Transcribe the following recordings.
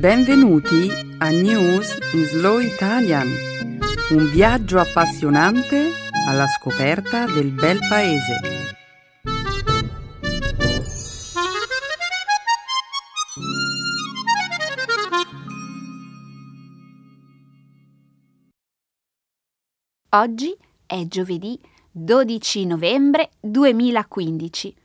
Benvenuti a News in Slow Italian, un viaggio appassionante alla scoperta del bel paese. Oggi è giovedì 12 novembre 2015.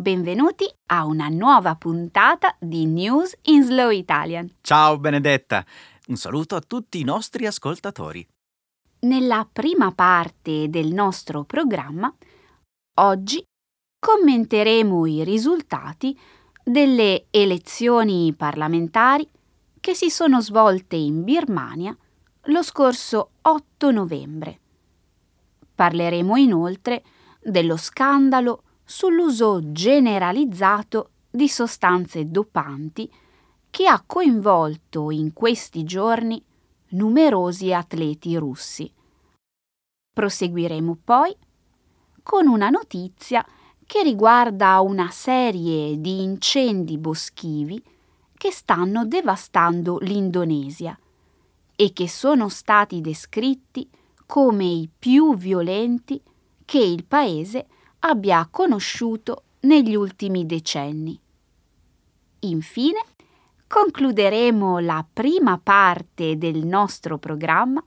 Benvenuti a una nuova puntata di News in Slow Italian. Ciao Benedetta, un saluto a tutti i nostri ascoltatori. Nella prima parte del nostro programma, oggi commenteremo i risultati delle elezioni parlamentari che si sono svolte in Birmania lo scorso 8 novembre. Parleremo inoltre dello scandalo sull'uso generalizzato di sostanze dopanti che ha coinvolto in questi giorni numerosi atleti russi. Proseguiremo poi con una notizia che riguarda una serie di incendi boschivi che stanno devastando l'Indonesia e che sono stati descritti come i più violenti che il paese ha abbia conosciuto negli ultimi decenni. Infine, concluderemo la prima parte del nostro programma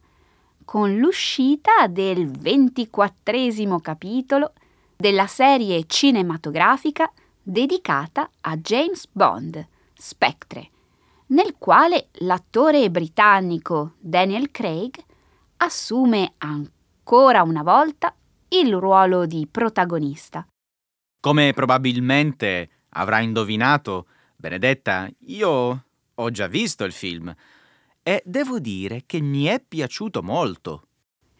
con l'uscita del ventiquattresimo capitolo della serie cinematografica dedicata a James Bond, Spectre, nel quale l'attore britannico Daniel Craig assume ancora una volta il ruolo di protagonista. Come probabilmente avrà indovinato, Benedetta, io ho già visto il film e devo dire che mi è piaciuto molto.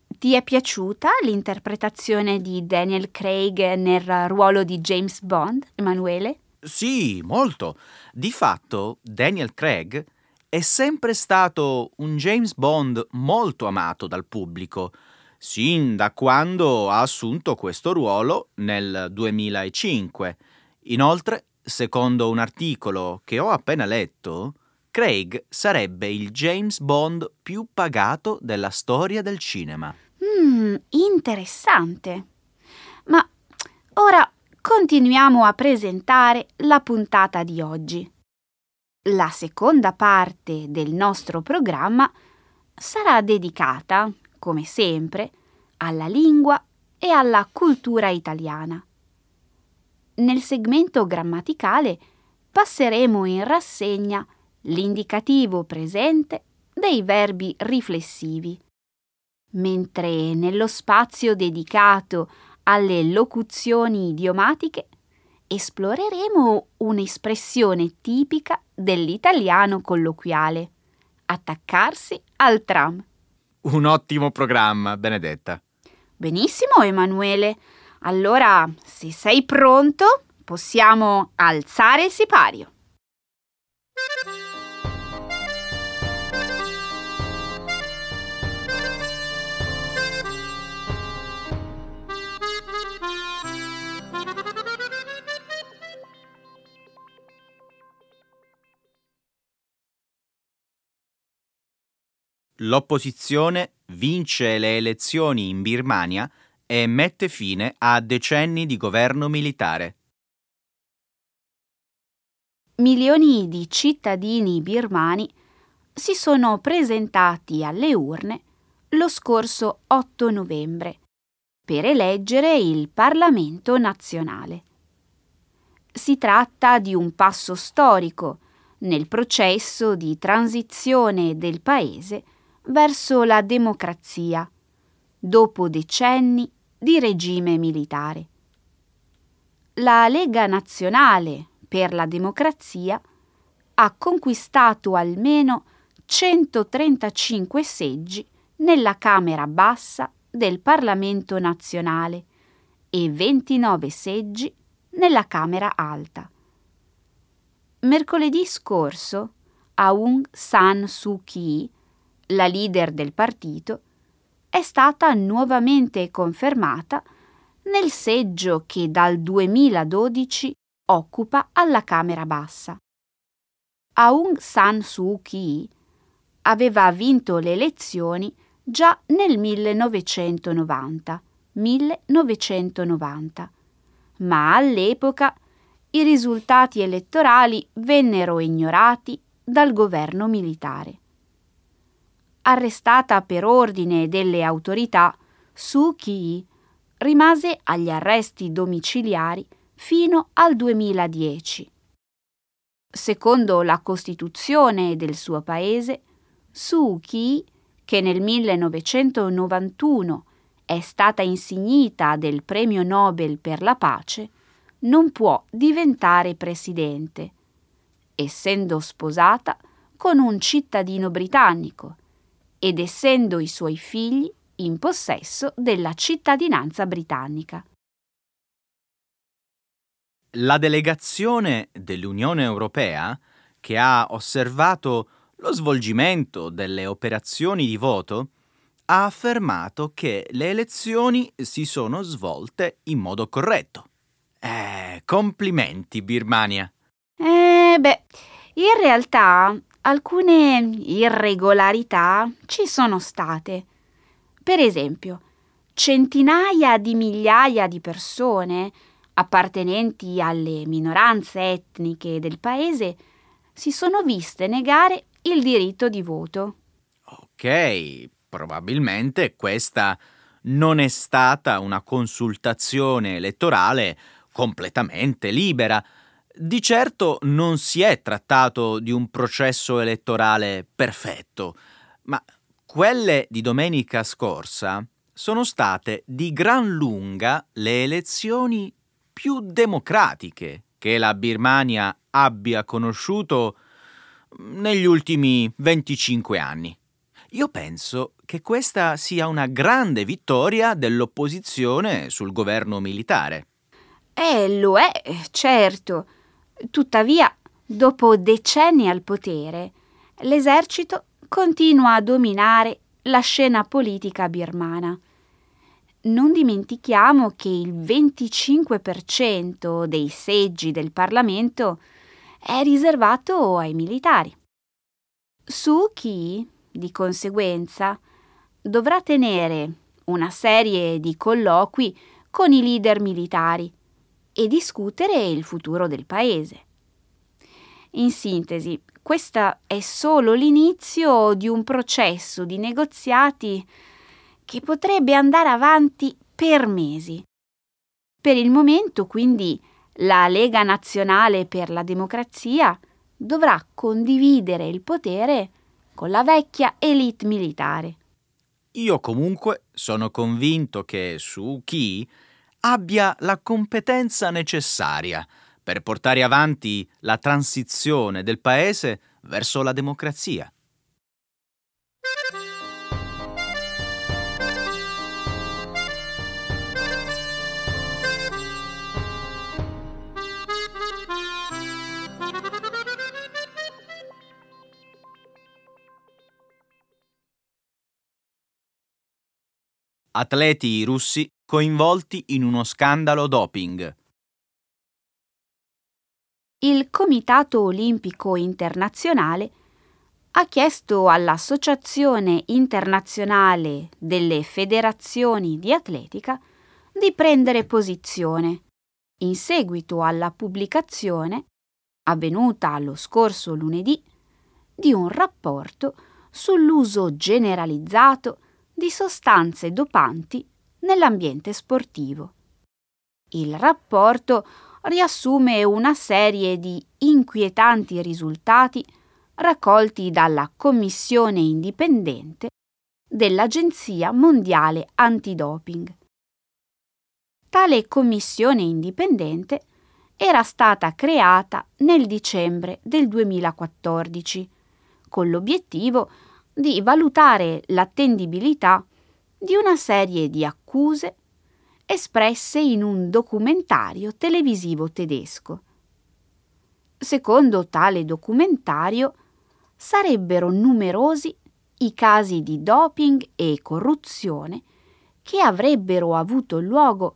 Ti è piaciuta l'interpretazione di Daniel Craig nel ruolo di James Bond, Emanuele? Sì, molto. Di fatto, Daniel Craig è sempre stato un James Bond molto amato dal pubblico sin da quando ha assunto questo ruolo nel 2005. Inoltre, secondo un articolo che ho appena letto, Craig sarebbe il James Bond più pagato della storia del cinema. Mmm, interessante. Ma ora continuiamo a presentare la puntata di oggi. La seconda parte del nostro programma sarà dedicata come sempre, alla lingua e alla cultura italiana. Nel segmento grammaticale passeremo in rassegna l'indicativo presente dei verbi riflessivi, mentre nello spazio dedicato alle locuzioni idiomatiche esploreremo un'espressione tipica dell'italiano colloquiale, attaccarsi al tram. Un ottimo programma, Benedetta. Benissimo, Emanuele. Allora, se sei pronto, possiamo alzare il sipario. L'opposizione vince le elezioni in Birmania e mette fine a decenni di governo militare. Milioni di cittadini birmani si sono presentati alle urne lo scorso 8 novembre per eleggere il Parlamento nazionale. Si tratta di un passo storico nel processo di transizione del Paese verso la democrazia, dopo decenni di regime militare. La Lega Nazionale per la Democrazia ha conquistato almeno 135 seggi nella Camera bassa del Parlamento nazionale e 29 seggi nella Camera alta. Mercoledì scorso Aung San Suu Kyi la leader del partito, è stata nuovamente confermata nel seggio che dal 2012 occupa alla Camera bassa. Aung San Suu Kyi aveva vinto le elezioni già nel 1990, 1990, ma all'epoca i risultati elettorali vennero ignorati dal governo militare. Arrestata per ordine delle autorità, Suu Kyi rimase agli arresti domiciliari fino al 2010. Secondo la Costituzione del suo paese, Suu Kyi, che nel 1991 è stata insignita del Premio Nobel per la pace, non può diventare presidente, essendo sposata con un cittadino britannico ed essendo i suoi figli in possesso della cittadinanza britannica. La delegazione dell'Unione Europea, che ha osservato lo svolgimento delle operazioni di voto, ha affermato che le elezioni si sono svolte in modo corretto. Eh, complimenti, Birmania. Eh, beh, in realtà alcune irregolarità ci sono state. Per esempio, centinaia di migliaia di persone appartenenti alle minoranze etniche del paese si sono viste negare il diritto di voto. Ok, probabilmente questa non è stata una consultazione elettorale completamente libera. Di certo non si è trattato di un processo elettorale perfetto, ma quelle di domenica scorsa sono state di gran lunga le elezioni più democratiche che la Birmania abbia conosciuto negli ultimi 25 anni. Io penso che questa sia una grande vittoria dell'opposizione sul governo militare. Eh, lo è, certo. Tuttavia, dopo decenni al potere, l'esercito continua a dominare la scena politica birmana. Non dimentichiamo che il 25% dei seggi del Parlamento è riservato ai militari. Suu Kyi, di conseguenza, dovrà tenere una serie di colloqui con i leader militari e discutere il futuro del paese. In sintesi, questo è solo l'inizio di un processo di negoziati che potrebbe andare avanti per mesi. Per il momento, quindi, la Lega Nazionale per la Democrazia dovrà condividere il potere con la vecchia elite militare. Io comunque sono convinto che Suu Kyi abbia la competenza necessaria per portare avanti la transizione del Paese verso la democrazia. Atleti russi coinvolti in uno scandalo doping. Il Comitato Olimpico Internazionale ha chiesto all'Associazione internazionale delle federazioni di atletica di prendere posizione in seguito alla pubblicazione, avvenuta lo scorso lunedì, di un rapporto sull'uso generalizzato di sostanze dopanti nell'ambiente sportivo. Il rapporto riassume una serie di inquietanti risultati raccolti dalla Commissione indipendente dell'Agenzia Mondiale Antidoping. Tale commissione indipendente era stata creata nel dicembre del 2014 con l'obiettivo di valutare l'attendibilità di una serie di accuse espresse in un documentario televisivo tedesco. Secondo tale documentario sarebbero numerosi i casi di doping e corruzione che avrebbero avuto luogo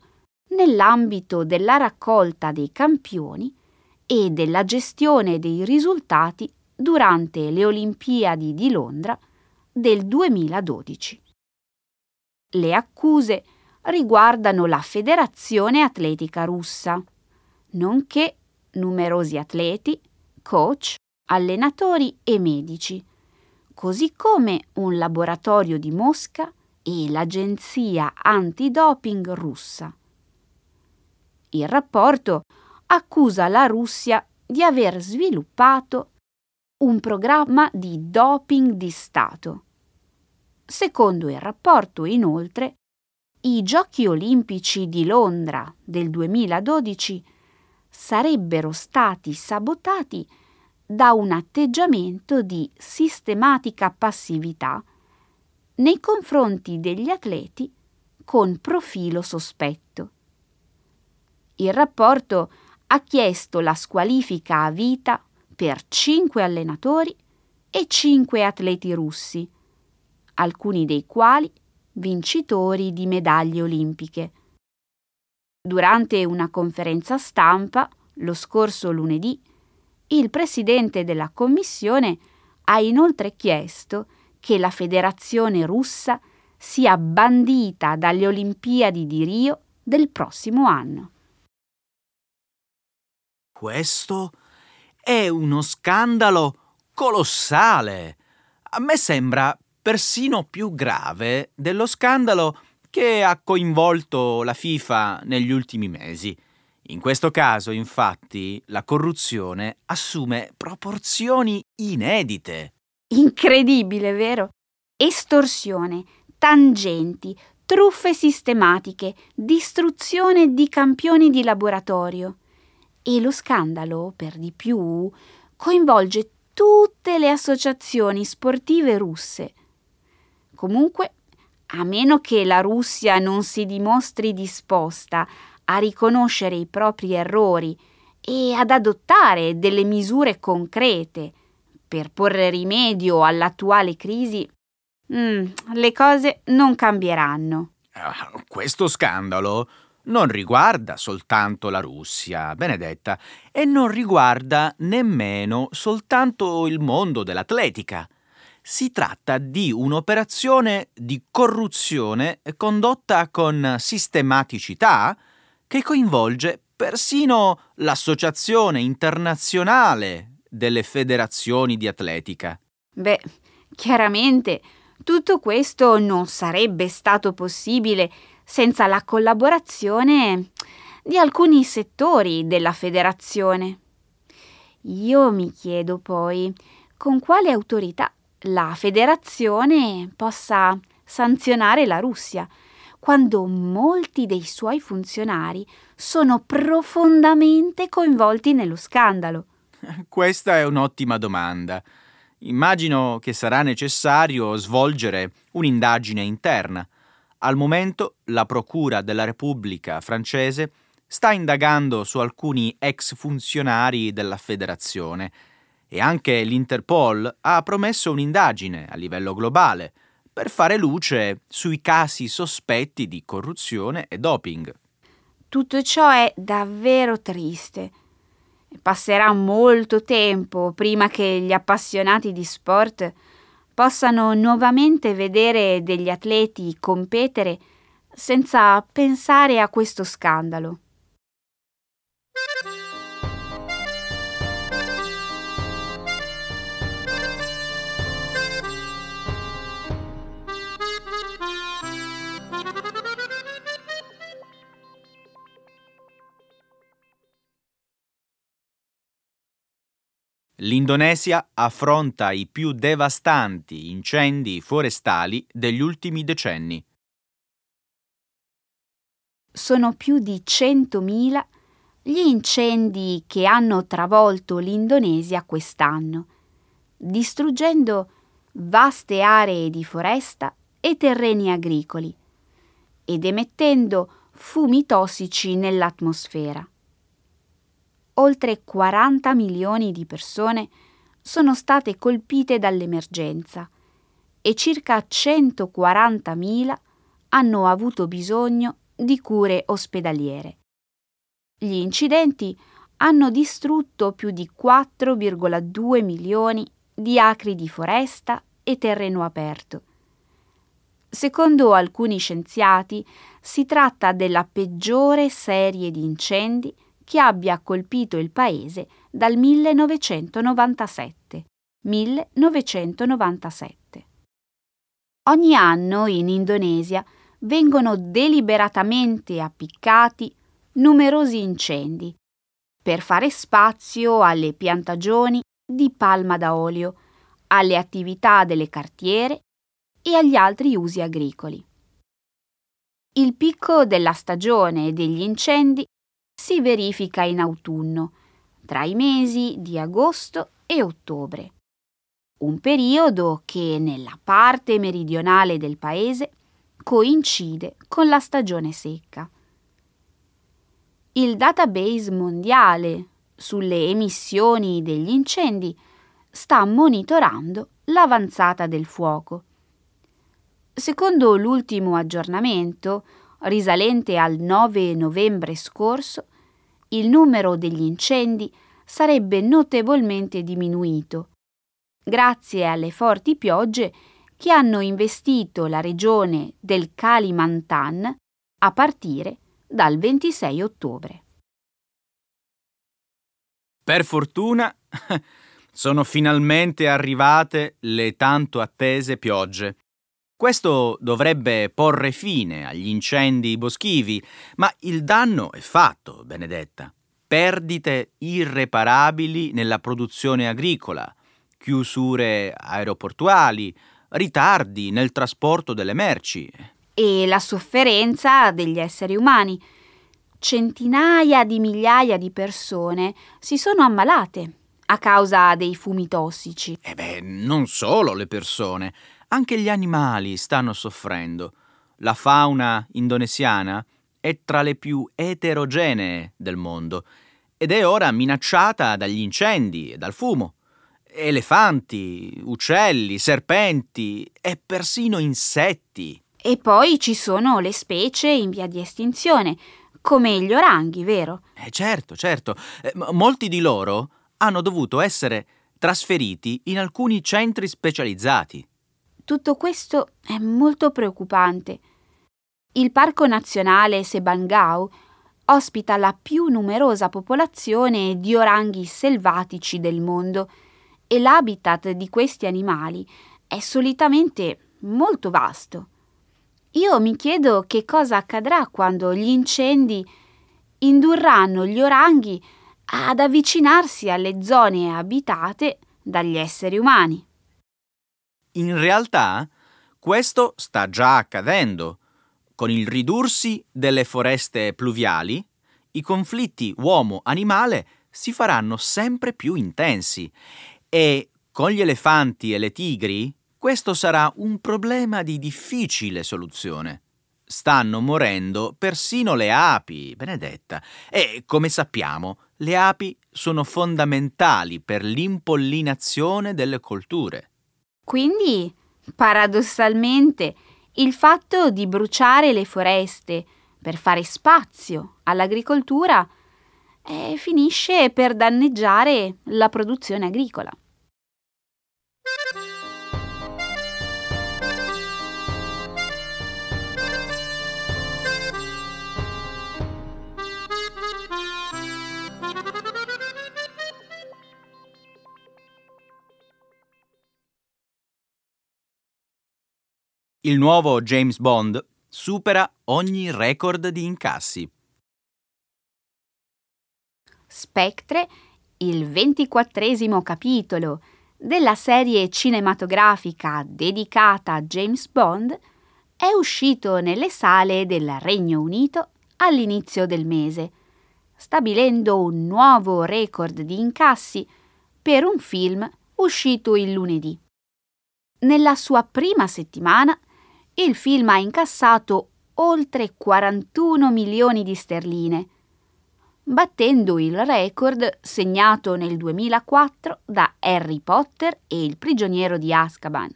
nell'ambito della raccolta dei campioni e della gestione dei risultati durante le Olimpiadi di Londra del 2012. Le accuse riguardano la Federazione Atletica Russa, nonché numerosi atleti, coach, allenatori e medici, così come un laboratorio di Mosca e l'agenzia antidoping russa. Il rapporto accusa la Russia di aver sviluppato un programma di doping di Stato. Secondo il rapporto, inoltre, i Giochi olimpici di Londra del 2012 sarebbero stati sabotati da un atteggiamento di sistematica passività nei confronti degli atleti con profilo sospetto. Il rapporto ha chiesto la squalifica a vita per cinque allenatori e cinque atleti russi, alcuni dei quali vincitori di medaglie olimpiche. Durante una conferenza stampa, lo scorso lunedì, il presidente della commissione ha inoltre chiesto che la federazione russa sia bandita dalle Olimpiadi di Rio del prossimo anno. Questo è uno scandalo colossale. A me sembra persino più grave dello scandalo che ha coinvolto la FIFA negli ultimi mesi. In questo caso, infatti, la corruzione assume proporzioni inedite. Incredibile, vero? Estorsione, tangenti, truffe sistematiche, distruzione di campioni di laboratorio. E lo scandalo, per di più, coinvolge tutte le associazioni sportive russe. Comunque, a meno che la Russia non si dimostri disposta a riconoscere i propri errori e ad adottare delle misure concrete per porre rimedio all'attuale crisi, mm, le cose non cambieranno. Ah, questo scandalo non riguarda soltanto la Russia, Benedetta, e non riguarda nemmeno soltanto il mondo dell'atletica. Si tratta di un'operazione di corruzione condotta con sistematicità che coinvolge persino l'Associazione internazionale delle federazioni di atletica. Beh, chiaramente tutto questo non sarebbe stato possibile senza la collaborazione di alcuni settori della federazione. Io mi chiedo poi con quale autorità la federazione possa sanzionare la Russia quando molti dei suoi funzionari sono profondamente coinvolti nello scandalo? Questa è un'ottima domanda. Immagino che sarà necessario svolgere un'indagine interna. Al momento la Procura della Repubblica francese sta indagando su alcuni ex funzionari della federazione e anche l'Interpol ha promesso un'indagine a livello globale per fare luce sui casi sospetti di corruzione e doping. Tutto ciò è davvero triste. Passerà molto tempo prima che gli appassionati di sport possano nuovamente vedere degli atleti competere senza pensare a questo scandalo. L'Indonesia affronta i più devastanti incendi forestali degli ultimi decenni. Sono più di 100.000 gli incendi che hanno travolto l'Indonesia quest'anno, distruggendo vaste aree di foresta e terreni agricoli ed emettendo fumi tossici nell'atmosfera oltre 40 milioni di persone sono state colpite dall'emergenza e circa 140.000 hanno avuto bisogno di cure ospedaliere. Gli incidenti hanno distrutto più di 4,2 milioni di acri di foresta e terreno aperto. Secondo alcuni scienziati si tratta della peggiore serie di incendi che abbia colpito il paese dal 1997. 1997. Ogni anno in Indonesia vengono deliberatamente appiccati numerosi incendi per fare spazio alle piantagioni di palma da olio, alle attività delle cartiere e agli altri usi agricoli. Il picco della stagione degli incendi si verifica in autunno, tra i mesi di agosto e ottobre, un periodo che nella parte meridionale del paese coincide con la stagione secca. Il database mondiale sulle emissioni degli incendi sta monitorando l'avanzata del fuoco. Secondo l'ultimo aggiornamento, risalente al 9 novembre scorso, il numero degli incendi sarebbe notevolmente diminuito, grazie alle forti piogge che hanno investito la regione del Kalimantan a partire dal 26 ottobre. Per fortuna sono finalmente arrivate le tanto attese piogge. Questo dovrebbe porre fine agli incendi boschivi, ma il danno è fatto, Benedetta. Perdite irreparabili nella produzione agricola, chiusure aeroportuali, ritardi nel trasporto delle merci. E la sofferenza degli esseri umani centinaia di migliaia di persone si sono ammalate a causa dei fumi tossici. E beh, non solo le persone, anche gli animali stanno soffrendo. La fauna indonesiana è tra le più eterogenee del mondo ed è ora minacciata dagli incendi e dal fumo. Elefanti, uccelli, serpenti e persino insetti. E poi ci sono le specie in via di estinzione, come gli oranghi, vero? Eh, certo, certo. Eh, molti di loro hanno dovuto essere trasferiti in alcuni centri specializzati. Tutto questo è molto preoccupante. Il Parco Nazionale Sebangau ospita la più numerosa popolazione di oranghi selvatici del mondo e l'habitat di questi animali è solitamente molto vasto. Io mi chiedo che cosa accadrà quando gli incendi indurranno gli oranghi ad avvicinarsi alle zone abitate dagli esseri umani. In realtà questo sta già accadendo. Con il ridursi delle foreste pluviali, i conflitti uomo-animale si faranno sempre più intensi e con gli elefanti e le tigri questo sarà un problema di difficile soluzione. Stanno morendo persino le api, Benedetta, e come sappiamo, le api sono fondamentali per l'impollinazione delle colture. Quindi, paradossalmente, il fatto di bruciare le foreste per fare spazio all'agricoltura eh, finisce per danneggiare la produzione agricola. Il nuovo James Bond supera ogni record di incassi. Spectre, il ventiquattresimo capitolo della serie cinematografica dedicata a James Bond, è uscito nelle sale del Regno Unito all'inizio del mese, stabilendo un nuovo record di incassi per un film uscito il lunedì. Nella sua prima settimana il film ha incassato oltre 41 milioni di sterline, battendo il record segnato nel 2004 da Harry Potter e il prigioniero di Azkaban.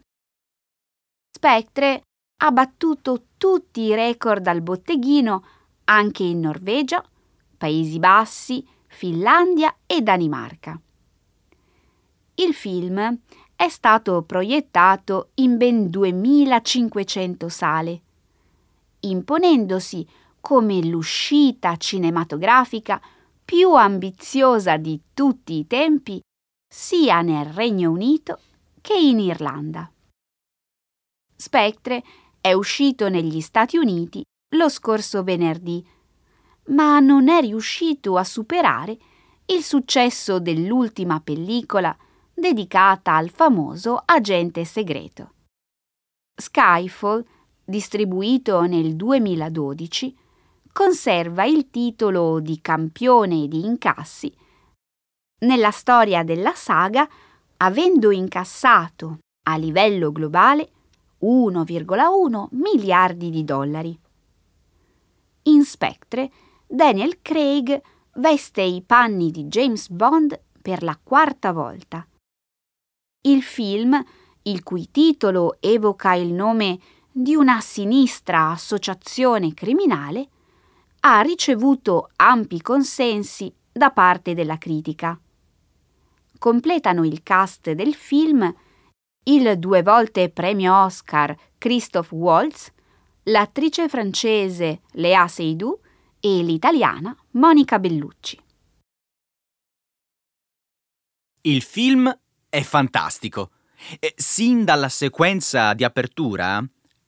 Spectre ha battuto tutti i record al botteghino anche in Norvegia, Paesi Bassi, Finlandia e Danimarca. Il film è stato proiettato in ben 2500 sale, imponendosi come l'uscita cinematografica più ambiziosa di tutti i tempi sia nel Regno Unito che in Irlanda. Spectre è uscito negli Stati Uniti lo scorso venerdì, ma non è riuscito a superare il successo dell'ultima pellicola dedicata al famoso agente segreto. Skyfall, distribuito nel 2012, conserva il titolo di campione di incassi. Nella storia della saga, avendo incassato a livello globale 1,1 miliardi di dollari. In Spectre, Daniel Craig veste i panni di James Bond per la quarta volta. Il film, il cui titolo evoca il nome di una sinistra associazione criminale, ha ricevuto ampi consensi da parte della critica. Completano il cast del film il due volte premio Oscar Christoph Waltz, l'attrice francese Léa Seydoux e l'italiana Monica Bellucci. Il film è fantastico. E sin dalla sequenza di apertura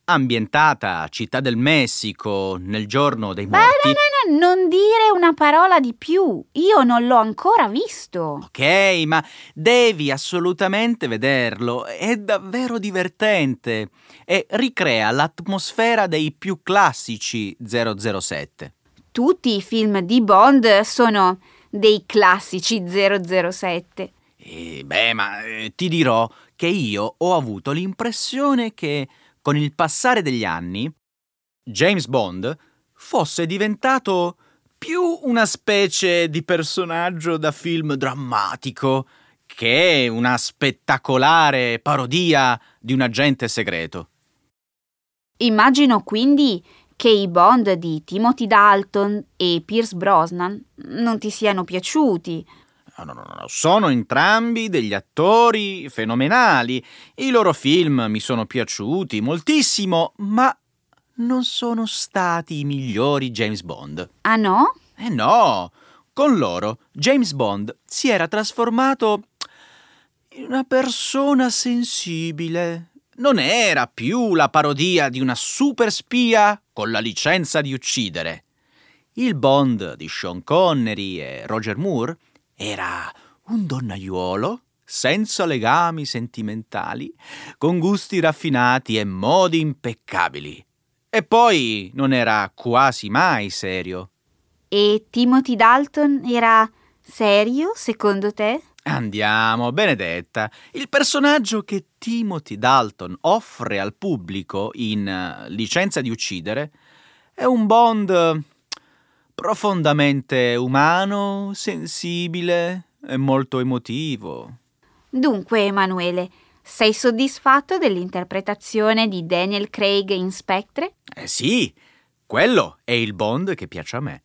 ambientata a Città del Messico nel giorno dei morti. Ma no, no, no, non dire una parola di più. Io non l'ho ancora visto. Ok, ma devi assolutamente vederlo. È davvero divertente e ricrea l'atmosfera dei più classici 007. Tutti i film di Bond sono dei classici 007. E beh, ma eh, ti dirò che io ho avuto l'impressione che con il passare degli anni, James Bond fosse diventato più una specie di personaggio da film drammatico che una spettacolare parodia di un agente segreto. Immagino quindi che i Bond di Timothy Dalton e Pierce Brosnan non ti siano piaciuti. No, no, no, sono entrambi degli attori fenomenali. I loro film mi sono piaciuti moltissimo, ma non sono stati i migliori James Bond. Ah no? Eh no, con loro James Bond si era trasformato in una persona sensibile. Non era più la parodia di una super spia con la licenza di uccidere. Il Bond di Sean Connery e Roger Moore era un donnaiuolo senza legami sentimentali, con gusti raffinati e modi impeccabili. E poi non era quasi mai serio. E Timothy Dalton era serio, secondo te? Andiamo, Benedetta. Il personaggio che Timothy Dalton offre al pubblico in uh, Licenza di uccidere è un Bond profondamente umano, sensibile e molto emotivo. Dunque, Emanuele, sei soddisfatto dell'interpretazione di Daniel Craig in Spectre? Eh sì, quello è il Bond che piace a me.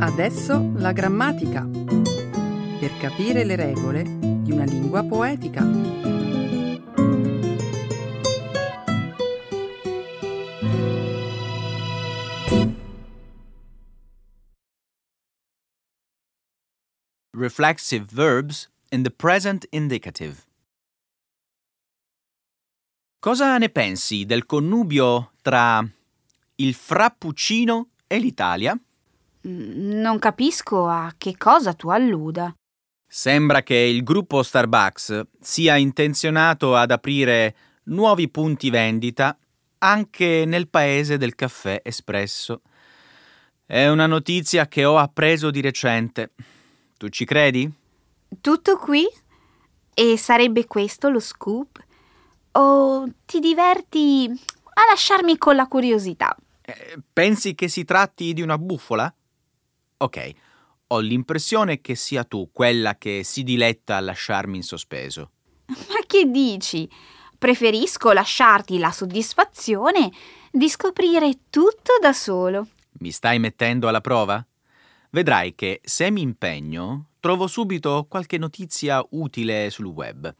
Adesso la grammatica. Per capire le regole di una lingua poetica. Reflexive verbs in the present indicative. Cosa ne pensi del connubio tra il Frappuccino e l'Italia? Mm, non capisco a che cosa tu alluda. Sembra che il gruppo Starbucks sia intenzionato ad aprire nuovi punti vendita anche nel paese del caffè espresso. È una notizia che ho appreso di recente. Tu ci credi? Tutto qui? E sarebbe questo lo scoop? O ti diverti a lasciarmi con la curiosità? Eh, pensi che si tratti di una buffola? Ok, ho l'impressione che sia tu quella che si diletta a lasciarmi in sospeso. Ma che dici? Preferisco lasciarti la soddisfazione di scoprire tutto da solo. Mi stai mettendo alla prova? Vedrai che se mi impegno trovo subito qualche notizia utile sul web.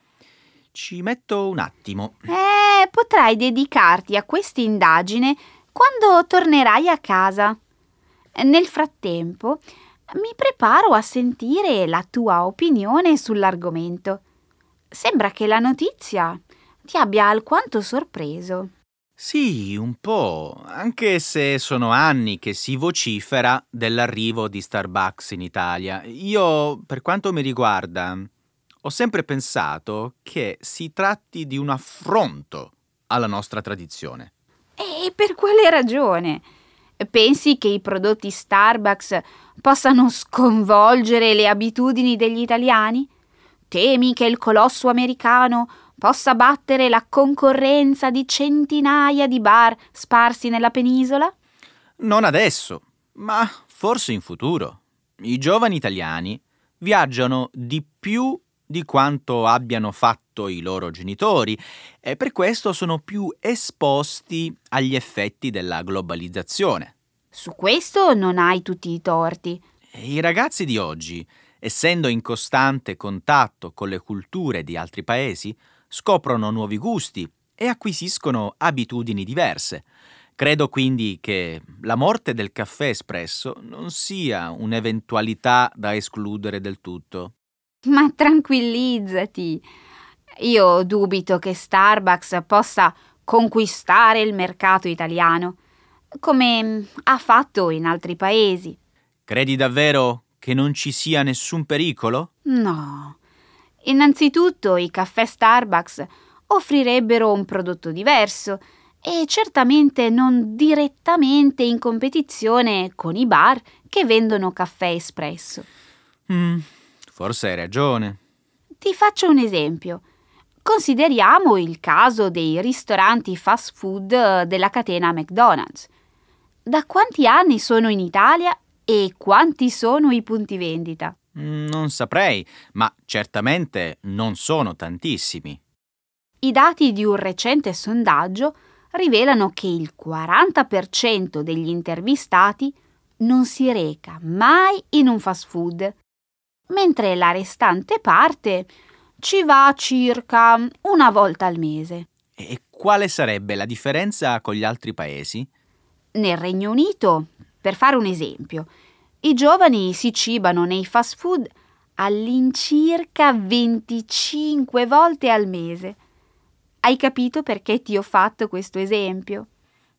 Ci metto un attimo. Eh, potrai dedicarti a questa indagine quando tornerai a casa. Nel frattempo, mi preparo a sentire la tua opinione sull'argomento. Sembra che la notizia ti abbia alquanto sorpreso. Sì, un po', anche se sono anni che si vocifera dell'arrivo di Starbucks in Italia. Io, per quanto mi riguarda, ho sempre pensato che si tratti di un affronto alla nostra tradizione. E per quale ragione? Pensi che i prodotti Starbucks possano sconvolgere le abitudini degli italiani? Temi che il colosso americano possa battere la concorrenza di centinaia di bar sparsi nella penisola? Non adesso, ma forse in futuro. I giovani italiani viaggiano di più di quanto abbiano fatto i loro genitori e per questo sono più esposti agli effetti della globalizzazione. Su questo non hai tutti i torti. I ragazzi di oggi, essendo in costante contatto con le culture di altri paesi, scoprono nuovi gusti e acquisiscono abitudini diverse. Credo quindi che la morte del caffè espresso non sia un'eventualità da escludere del tutto. Ma tranquillizzati. Io dubito che Starbucks possa conquistare il mercato italiano, come ha fatto in altri paesi. Credi davvero che non ci sia nessun pericolo? No. Innanzitutto i caffè Starbucks offrirebbero un prodotto diverso e certamente non direttamente in competizione con i bar che vendono caffè espresso. Mm, Forse hai ragione. Ti faccio un esempio. Consideriamo il caso dei ristoranti fast food della catena McDonald's. Da quanti anni sono in Italia e quanti sono i punti vendita? Mm, non saprei, ma certamente non sono tantissimi. I dati di un recente sondaggio rivelano che il 40% degli intervistati non si reca mai in un fast food mentre la restante parte ci va circa una volta al mese. E quale sarebbe la differenza con gli altri paesi? Nel Regno Unito, per fare un esempio, i giovani si cibano nei fast food all'incirca 25 volte al mese. Hai capito perché ti ho fatto questo esempio?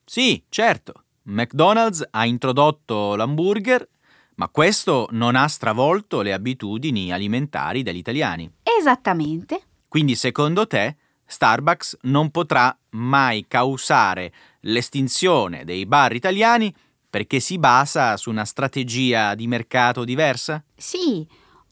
Sì, certo. McDonald's ha introdotto l'hamburger ma questo non ha stravolto le abitudini alimentari degli italiani. Esattamente. Quindi secondo te Starbucks non potrà mai causare l'estinzione dei bar italiani perché si basa su una strategia di mercato diversa? Sì,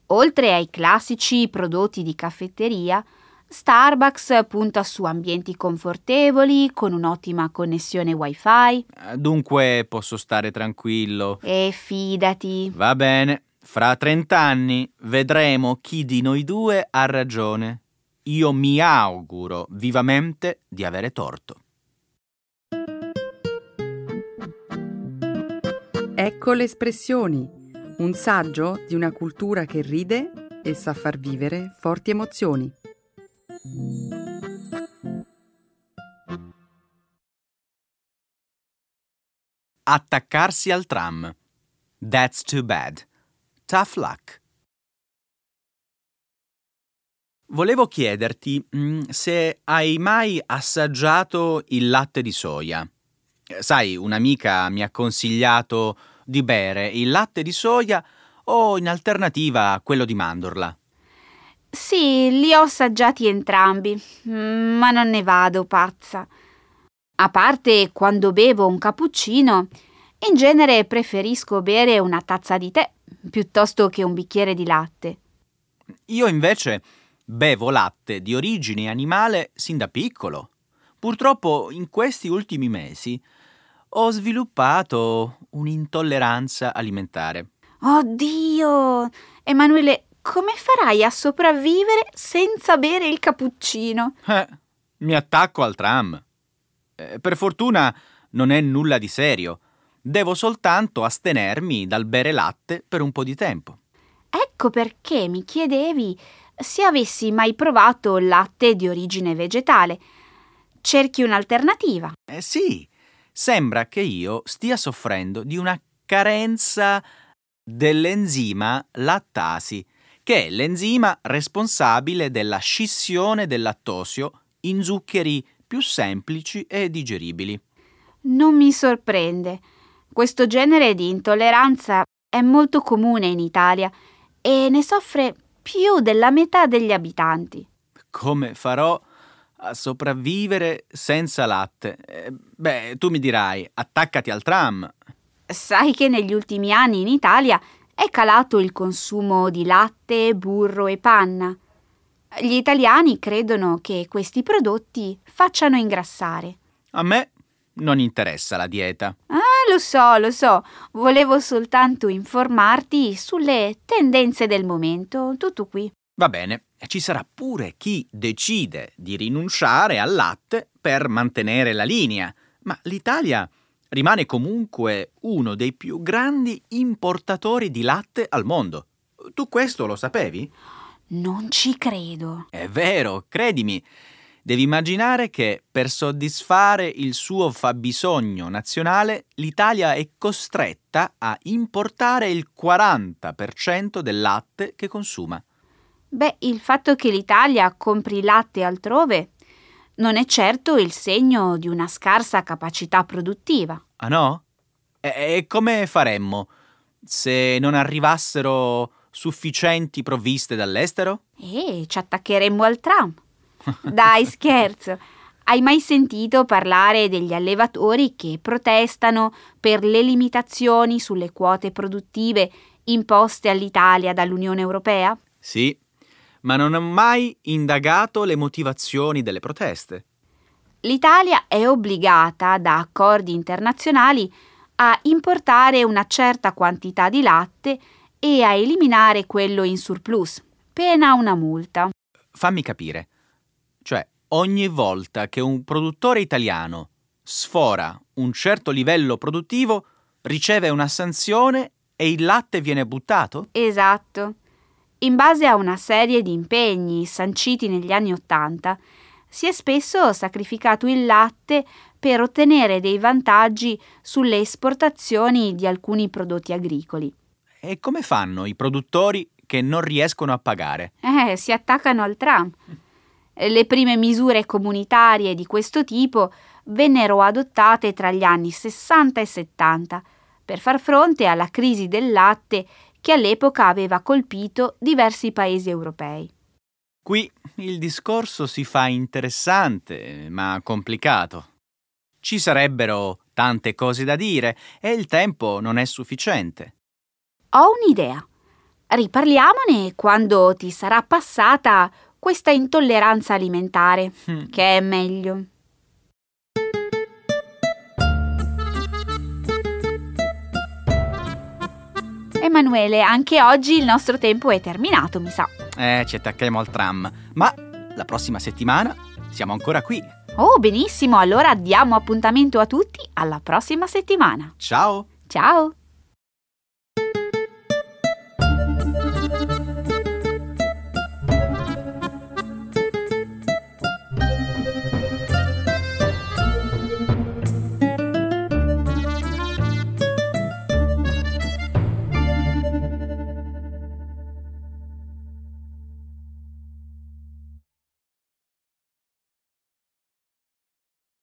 oltre ai classici prodotti di caffetteria, Starbucks punta su ambienti confortevoli con un'ottima connessione wifi. Eh, dunque posso stare tranquillo. E fidati. Va bene, fra 30 anni vedremo chi di noi due ha ragione. Io mi auguro vivamente di avere torto. Ecco le espressioni, un saggio di una cultura che ride e sa far vivere forti emozioni. Attaccarsi al tram. That's too bad. Tough luck. Volevo chiederti mm, se hai mai assaggiato il latte di soia. Sai, un'amica mi ha consigliato di bere il latte di soia o in alternativa quello di mandorla. Sì, li ho assaggiati entrambi, mm, ma non ne vado pazza. A parte quando bevo un cappuccino, in genere preferisco bere una tazza di tè piuttosto che un bicchiere di latte. Io invece bevo latte di origine animale sin da piccolo. Purtroppo in questi ultimi mesi ho sviluppato un'intolleranza alimentare. Oddio! Emanuele, come farai a sopravvivere senza bere il cappuccino? Eh, mi attacco al tram. Eh, per fortuna non è nulla di serio. Devo soltanto astenermi dal bere latte per un po' di tempo. Ecco perché mi chiedevi se avessi mai provato latte di origine vegetale. Cerchi un'alternativa? Eh sì, sembra che io stia soffrendo di una carenza dell'enzima lattasi, che è l'enzima responsabile della scissione del lattosio in zuccheri più semplici e digeribili. Non mi sorprende. Questo genere di intolleranza è molto comune in Italia e ne soffre più della metà degli abitanti. Come farò a sopravvivere senza latte? Eh, beh, tu mi dirai, attaccati al tram. Sai che negli ultimi anni in Italia è calato il consumo di latte, burro e panna. Gli italiani credono che questi prodotti facciano ingrassare. A me non interessa la dieta. Ah, lo so, lo so. Volevo soltanto informarti sulle tendenze del momento. Tutto qui. Va bene, ci sarà pure chi decide di rinunciare al latte per mantenere la linea, ma l'Italia rimane comunque uno dei più grandi importatori di latte al mondo. Tu questo lo sapevi? Non ci credo. È vero, credimi. Devi immaginare che per soddisfare il suo fabbisogno nazionale l'Italia è costretta a importare il 40% del latte che consuma. Beh, il fatto che l'Italia compri latte altrove non è certo il segno di una scarsa capacità produttiva. Ah no? E, e come faremmo se non arrivassero sufficienti provviste dall'estero? E ci attaccheremmo al tram. Dai, scherzo. Hai mai sentito parlare degli allevatori che protestano per le limitazioni sulle quote produttive imposte all'Italia dall'Unione Europea? Sì, ma non ho mai indagato le motivazioni delle proteste. L'Italia è obbligata da accordi internazionali a importare una certa quantità di latte e a eliminare quello in surplus, pena una multa. Fammi capire. Cioè, ogni volta che un produttore italiano sfora un certo livello produttivo, riceve una sanzione e il latte viene buttato? Esatto. In base a una serie di impegni sanciti negli anni Ottanta, si è spesso sacrificato il latte per ottenere dei vantaggi sulle esportazioni di alcuni prodotti agricoli. E come fanno i produttori che non riescono a pagare? Eh, si attaccano al tram. Le prime misure comunitarie di questo tipo vennero adottate tra gli anni 60 e 70 per far fronte alla crisi del latte che all'epoca aveva colpito diversi paesi europei. Qui il discorso si fa interessante, ma complicato. Ci sarebbero tante cose da dire e il tempo non è sufficiente. Ho un'idea. Riparliamone quando ti sarà passata questa intolleranza alimentare, Mm. che è meglio. Emanuele, anche oggi il nostro tempo è terminato, mi sa. Eh, ci attaccheremo al tram. Ma la prossima settimana siamo ancora qui. Oh, benissimo, allora diamo appuntamento a tutti alla prossima settimana. Ciao! Ciao!